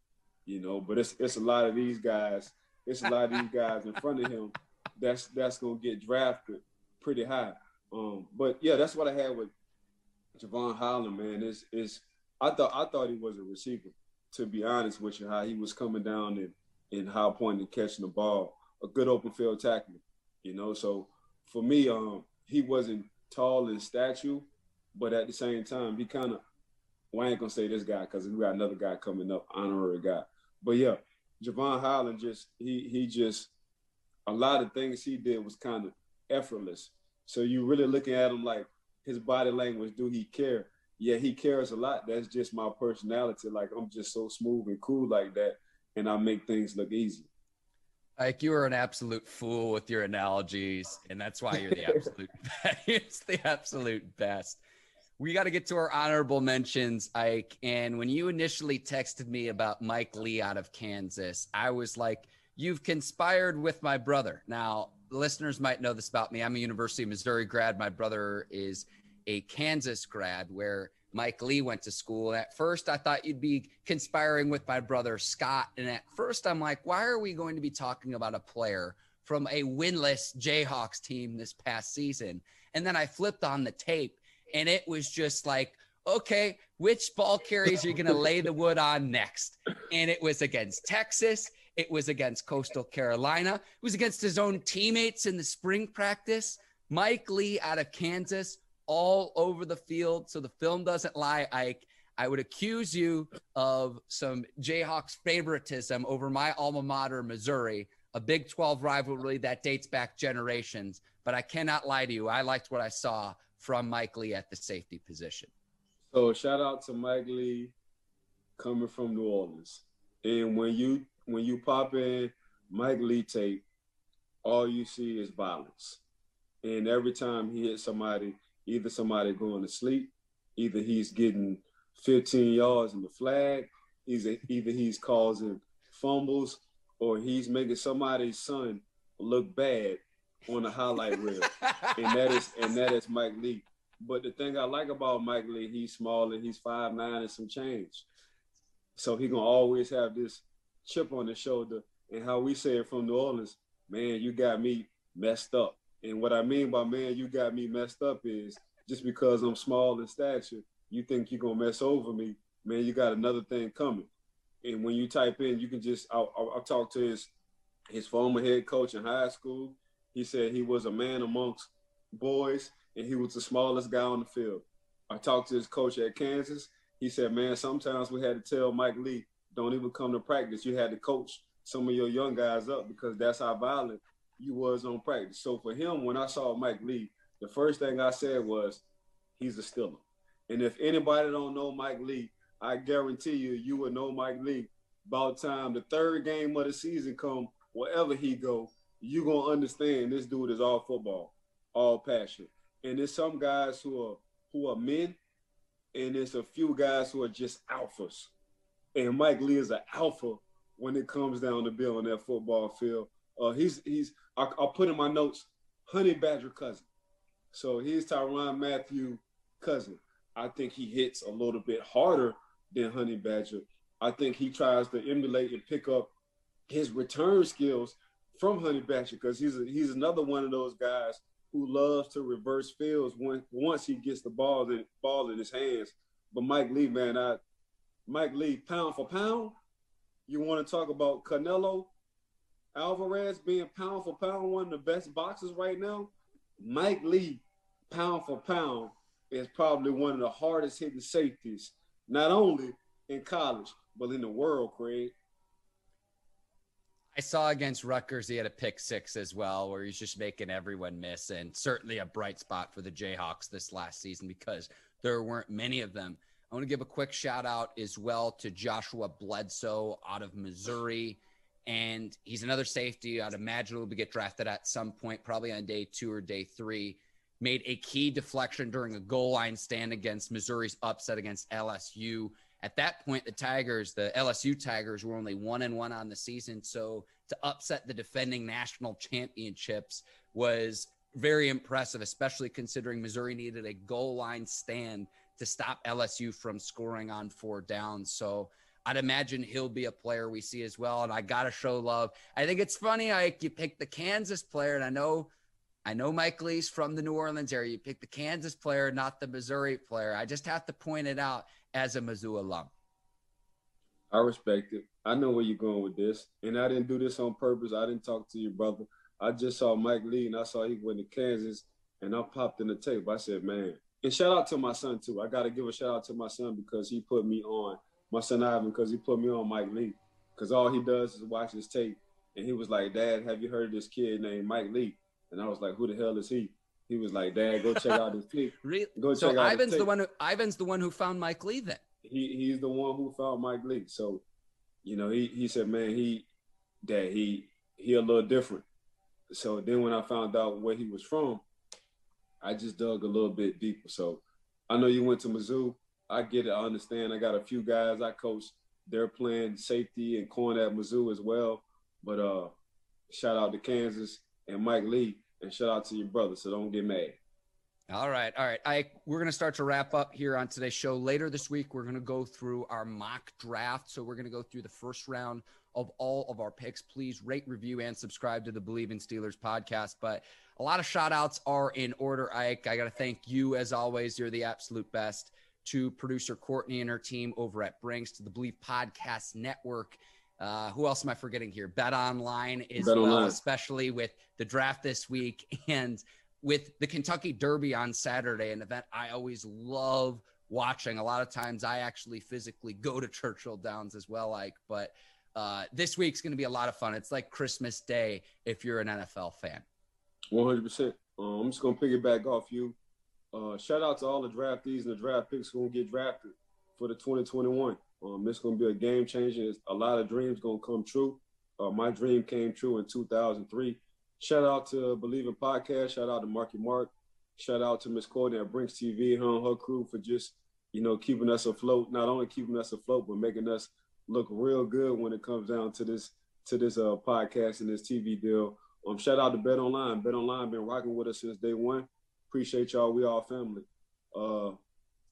you know. But it's it's a lot of these guys, it's a lot of these guys in front of him that's that's gonna get drafted pretty high. Um, but yeah, that's what I had with Jevon Holland, man. Is is I thought I thought he was a receiver, to be honest with you, how he was coming down and in high point and catching the ball a good open field tackler, you know. So for me, um, he wasn't tall in stature, but at the same time, he kind of. Well, I ain't gonna say this guy because we got another guy coming up, honorary guy. But yeah, Jevon Holland just he he just a lot of things he did was kind of effortless. So you really looking at him like his body language. Do he care? Yeah, he cares a lot. That's just my personality. Like I'm just so smooth and cool like that, and I make things look easy. Like you are an absolute fool with your analogies, and that's why you're the absolute it's the absolute best. We got to get to our honorable mentions, Ike. And when you initially texted me about Mike Lee out of Kansas, I was like, "You've conspired with my brother." Now, listeners might know this about me. I'm a University of Missouri grad. My brother is a Kansas grad, where Mike Lee went to school. At first, I thought you'd be conspiring with my brother Scott. And at first, I'm like, why are we going to be talking about a player from a winless Jayhawks team this past season? And then I flipped on the tape and it was just like, okay, which ball carriers are you going to lay the wood on next? And it was against Texas. It was against Coastal Carolina. It was against his own teammates in the spring practice. Mike Lee out of Kansas all over the field. So the film doesn't lie, Ike. I would accuse you of some Jayhawks favoritism over my alma mater, Missouri, a Big 12 rivalry that dates back generations. But I cannot lie to you. I liked what I saw from Mike Lee at the safety position. So shout out to Mike Lee coming from New Orleans. And when you when you pop in Mike Lee tape, all you see is violence. And every time he hits somebody, either somebody going to sleep, either he's getting 15 yards in the flag, he's a, either he's causing fumbles or he's making somebody's son look bad on the highlight reel. and that is and that is Mike Lee. But the thing I like about Mike Lee, he's small and he's five nine and some change. So he gonna always have this chip on his shoulder. And how we say it from New Orleans, man, you got me messed up. And what I mean by man, you got me messed up is just because I'm small in stature, you think you're gonna mess over me, man, you got another thing coming. And when you type in, you can just I'll, I'll, I'll talk to his his former head coach in high school. He said he was a man amongst boys and he was the smallest guy on the field. I talked to his coach at Kansas. He said, man, sometimes we had to tell Mike Lee, don't even come to practice. You had to coach some of your young guys up because that's how violent you was on practice. So for him, when I saw Mike Lee, the first thing I said was, he's a Steeler. And if anybody don't know Mike Lee, I guarantee you, you will know Mike Lee. About time the third game of the season come, wherever he go, you gonna understand this dude is all football, all passion. And there's some guys who are who are men, and there's a few guys who are just alphas. And Mike Lee is an alpha when it comes down to being on that football field. Uh, he's he's I, will put in my notes, Honey Badger cousin. So he's Tyrann Mathieu cousin. I think he hits a little bit harder than Honey Badger. I think he tries to emulate and pick up his return skills from Honey Badger because he's a, he's another one of those guys who loves to reverse fields when once he gets the ball in ball in his hands. But Mike Lee, man, I Mike Lee, pound for pound, you want to talk about Canelo Alvarez being pound for pound one of the best boxers right now? Mike Lee, pound for pound, is probably one of the hardest hitting safeties, not only in college, but in the world, Craig. I saw against Rutgers, he had a pick six as well, where he's just making everyone miss, and certainly a bright spot for the Jayhawks this last season because there weren't many of them. I want to give a quick shout out as well to Joshua Bledsoe out of Missouri. And he's another safety I'd imagine will be get drafted at some point, probably on day two or day three. Made a key deflection during a goal line stand against Missouri's upset against LSU. At that point, the Tigers, the LSU Tigers, were only one and one on the season. So to upset the defending national championships was very impressive, especially considering Missouri needed a goal line stand to stop LSU from scoring on four downs. So I'd imagine he'll be a player we see as well. And I gotta show love. I think it's funny. I you pick the Kansas player, and I know, I know Mike Lee's from the New Orleans area. You pick the Kansas player, not the Missouri player. I just have to point it out as a Mizzou alum. I respect it. I know where you're going with this, and I didn't do this on purpose. I didn't talk to your brother. I just saw Mike Lee, and I saw he went to Kansas, and I popped in the tape. I said, man, and shout out to my son too. I got to give a shout out to my son because he put me on my son Ivan because he put me on Mike Lee because all he does is watch his tape. And he was like, Dad, have you heard of this kid named Mike Lee? And I was like, Who the hell is he? He was like, Dad, go check out his tape. really? Go so check out Ivan's the one. Who, Ivan's the one who found Mike Lee. Then he he's the one who found Mike Lee. So, you know, he he said, man, he that he he a little different. So then when I found out where he was from, I just dug a little bit deeper. So I know you went to Mizzou. I get it. I understand. I got a few guys I coach. They're playing safety and corner at Mizzou as well. But uh, shout out to Kansas and Mike Lee, and shout out to your brother. So don't get mad. All right, all right. I we're gonna start to wrap up here on today's show. Later this week, we're gonna go through our mock draft. So we're gonna go through the first round of all of our picks. Please rate, review, and subscribe to the Believe in Steelers podcast. But a lot of shout outs are in order, Ike. I got to thank you as always. You're the absolute best. To producer Courtney and her team over at Brinks, to the Believe Podcast Network. Uh, who else am I forgetting here? Bet Online is Bet well, online. especially with the draft this week and with the Kentucky Derby on Saturday, an event I always love watching. A lot of times I actually physically go to Churchill Downs as well, like, but uh, this week's going to be a lot of fun. It's like Christmas Day if you're an NFL fan. 100%. Um, I'm just going to piggyback off you. uh, shout out to all the draftees and the draft picks who will get drafted for the 2021. Um, it's to be a game changer. It's a lot of dreams going to come true. Uh, my dream came true in 2003. Shout out to Believe in Podcast. Shout out to Marky Mark. Shout out to Miss Courtney at Brinks TV and her, and her crew for just, you know, keeping us afloat. Not only keeping us afloat, but making us look real good when it comes down to this to this uh, podcast and this TV deal. Um, shout out to Bet Online. Bet Online been rocking with us since day one. Appreciate y'all. We all family. Uh,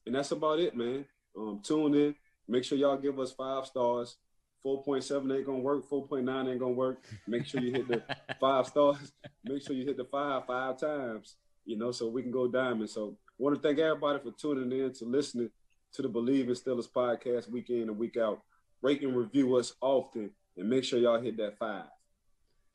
and that's about it, man. Um, tune in. Make sure y'all give us five stars. 4.7 ain't gonna work. 4.9 ain't gonna work. Make sure you hit the five stars. Make sure you hit the five five times. You know, so we can go diamond. So want to thank everybody for tuning in to listening to the Believe in Steelers podcast week in and week out. Rate and review us often, and make sure y'all hit that five.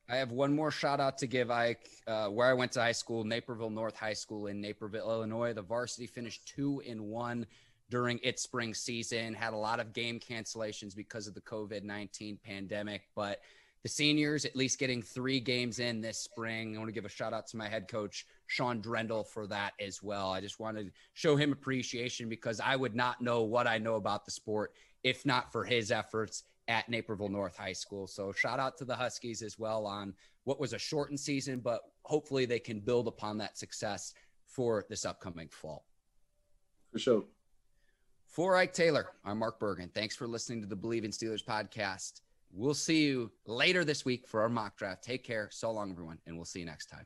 I have one more shout out to give Ike, uh, where I went to high school, Naperville North High School in Naperville, Illinois. The varsity finished two and one during its spring season, had a lot of game cancellations because of the COVID 19 pandemic. But the seniors, at least getting three games in this spring. I want to give a shout out to my head coach, Sean Drendel, for that as well. I just wanted to show him appreciation because I would not know what I know about the sport if not for his efforts at Naperville North High School. So shout out to the Huskies as well on what was a shortened season, but hopefully they can build upon that success for this upcoming fall. For sure. For Ike Taylor, I'm Mark Bergen. Thanks for listening to the Believe in Steelers podcast. We'll see you later this week for our mock draft. Take care. So long, everyone, and we'll see you next time.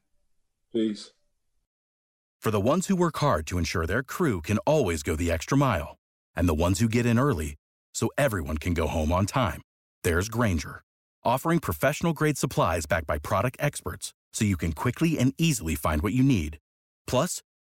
Peace. For the ones who work hard to ensure their crew can always go the extra mile, and the ones who get in early so everyone can go home on time, there's Grainger, offering professional grade supplies backed by product experts so you can quickly and easily find what you need. Plus,